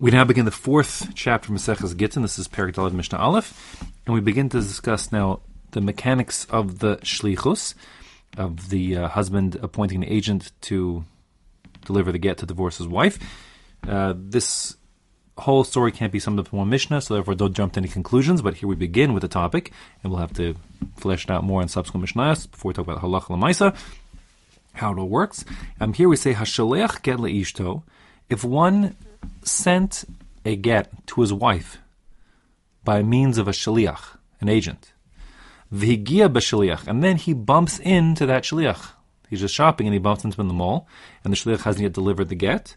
We now begin the fourth chapter of Maseches Gittin. This is Perik Dalad Mishnah Aleph, and we begin to discuss now the mechanics of the shlichus, of the uh, husband appointing an agent to deliver the get to divorce his wife. Uh, this whole story can't be summed up in one Mishnah, so therefore don't jump to any conclusions. But here we begin with the topic, and we'll have to flesh it out more in subsequent Mishnahs before we talk about halach lemaisa, how it all works. Um, here we say hashaleach get leishto. If one sent a get to his wife by means of a shaliach, an agent. V'higia b'shaliach, and then he bumps into that shaliach. He's just shopping and he bumps into him in the mall, and the shaliach hasn't yet delivered the get.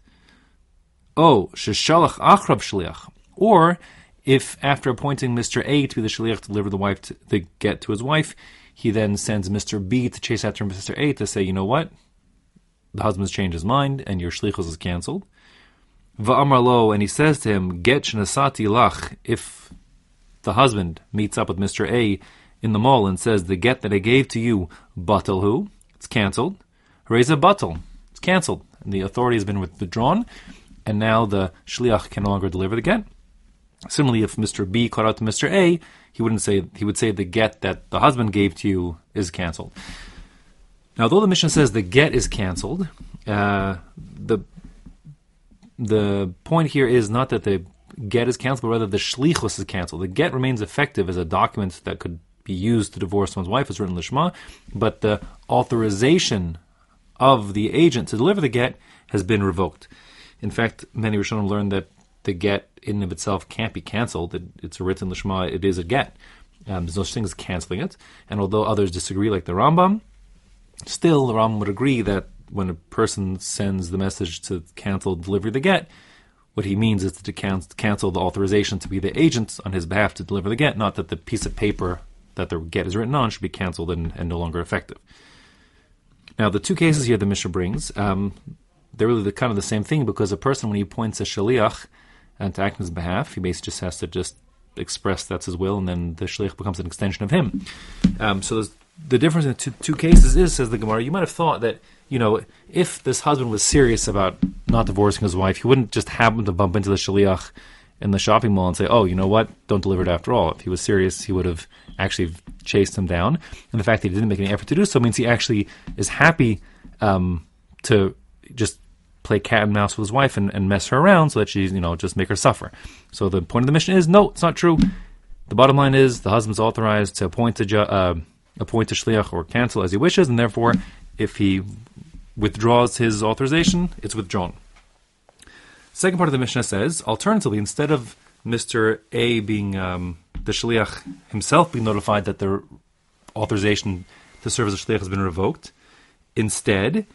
Oh, sheshalach acharav shaliach. Or, if after appointing Mr. A to be the shaliach to deliver the wife to, the get to his wife, he then sends Mr. B to chase after Mr. A to say, you know what? The husband's changed his mind and your shlichus is cancelled. Va'amar lo, and he says to him, Get shnasati lach, if the husband meets up with Mr. A in the mall and says, The get that I gave to you, batal who? It's cancelled. Raise a batal. It's cancelled. And the authority has been withdrawn, and now the shliach can no longer deliver the get. Similarly, if Mr. B called out to Mr. A, he wouldn't say he would say the get that the husband gave to you is cancelled. Now, though the Mishnah says the get is cancelled, uh, the the point here is not that the get is canceled, but rather the shlichus is canceled. The get remains effective as a document that could be used to divorce one's wife, as written lishma, but the authorization of the agent to deliver the get has been revoked. In fact, many Rishonim learned that the get in and of itself can't be canceled. It, it's a written lishma, it is a get. Um, there's no such thing as canceling it. And although others disagree, like the Rambam, still the Rambam would agree that when a person sends the message to cancel delivery the get, what he means is to cancel the authorization to be the agent on his behalf to deliver the get, not that the piece of paper that the get is written on should be canceled and, and no longer effective. Now, the two cases here the Mishnah brings, um, they're really the, kind of the same thing because a person, when he appoints a shaliach and to act on his behalf, he basically just has to just express that's his will, and then the shaliach becomes an extension of him. Um, so the difference in the two, two cases is, says the Gemara, you might have thought that you know, if this husband was serious about not divorcing his wife, he wouldn't just happen to bump into the shaliach in the shopping mall and say, "Oh, you know what? Don't deliver it after all." If he was serious, he would have actually chased him down. And the fact that he didn't make any effort to do so means he actually is happy um, to just play cat and mouse with his wife and, and mess her around so that she's, you know, just make her suffer. So the point of the Mishnah is, no, it's not true. The bottom line is the husband's authorized to appoint a, uh, appoint a shliach or cancel as he wishes, and therefore, if he withdraws his authorization, it's withdrawn. Second part of the Mishnah says, alternatively, instead of Mr. A being um, the shliach himself being notified that the authorization to serve as a shliach has been revoked, instead,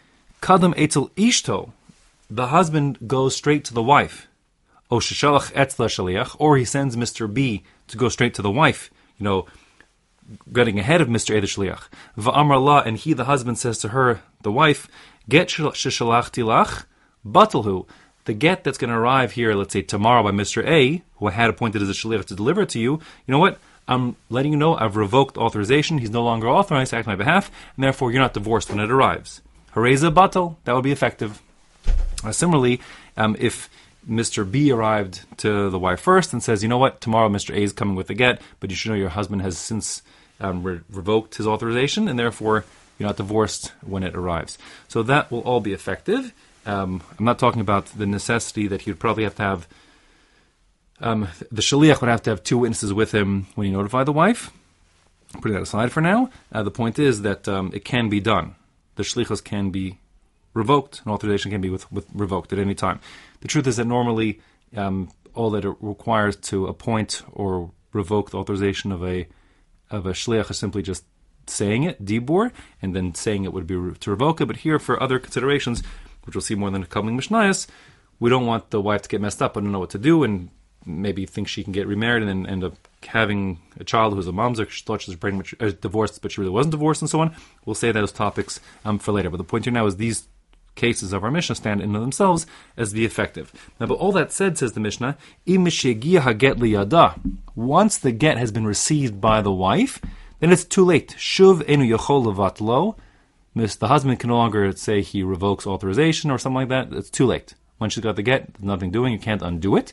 kadam etzel ishto, the husband goes straight to the wife. Or he sends Mr. B to go straight to the wife. You know, getting ahead of Mr. The shliach. Va'amar la, and he, the husband, says to her, the wife, get shishalachti tilach, batalhu. The get that's going to arrive here, let's say tomorrow by Mr. A, who I had appointed as a shliach to deliver it to you, you know what? I'm letting you know I've revoked authorization. He's no longer authorized to act on my behalf, and therefore you're not divorced when it arrives. Hareza batal, that would be effective. Uh, similarly, um, if Mr. B arrived to the wife first and says, you know what, tomorrow Mr. A is coming with the get, but you should know your husband has since um, re- revoked his authorization, and therefore you're not divorced when it arrives. So that will all be effective. Um, I'm not talking about the necessity that he would probably have to have. Um, the shaliach would have to have two witnesses with him when he notified the wife. Putting that aside for now, uh, the point is that um, it can be done. The shlichus can be revoked, An authorization can be with, with revoked at any time. The truth is that normally um, all that it requires to appoint or revoke the authorization of a of a shliach is simply just saying it, dibur, and then saying it would be to revoke it. But here, for other considerations, which we'll see more than a coming mishnayos, we don't want the wife to get messed up and know what to do, and maybe think she can get remarried and then end up having a child who's a mamzer. She thought she was pregnant, uh, divorced, but she really wasn't divorced, and so on. We'll say those topics um, for later. But the point here now is these cases of our Mishnah stand in themselves as the effective. Now, but all that said, says the Mishnah, once the get has been received by the wife, then it's too late. Shuv enu yachol lo. The husband can no longer say he revokes authorization or something like that. It's too late. Once she got the get, nothing doing. You can't undo it,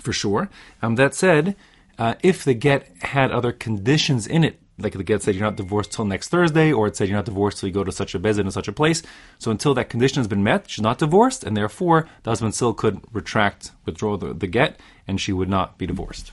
for sure. Um, that said, uh, if the get had other conditions in it, like the get said you're not divorced till next Thursday, or it said you're not divorced till you go to such a bezin in such a place. So until that condition has been met, she's not divorced, and therefore the husband still could retract, withdraw the, the get, and she would not be divorced.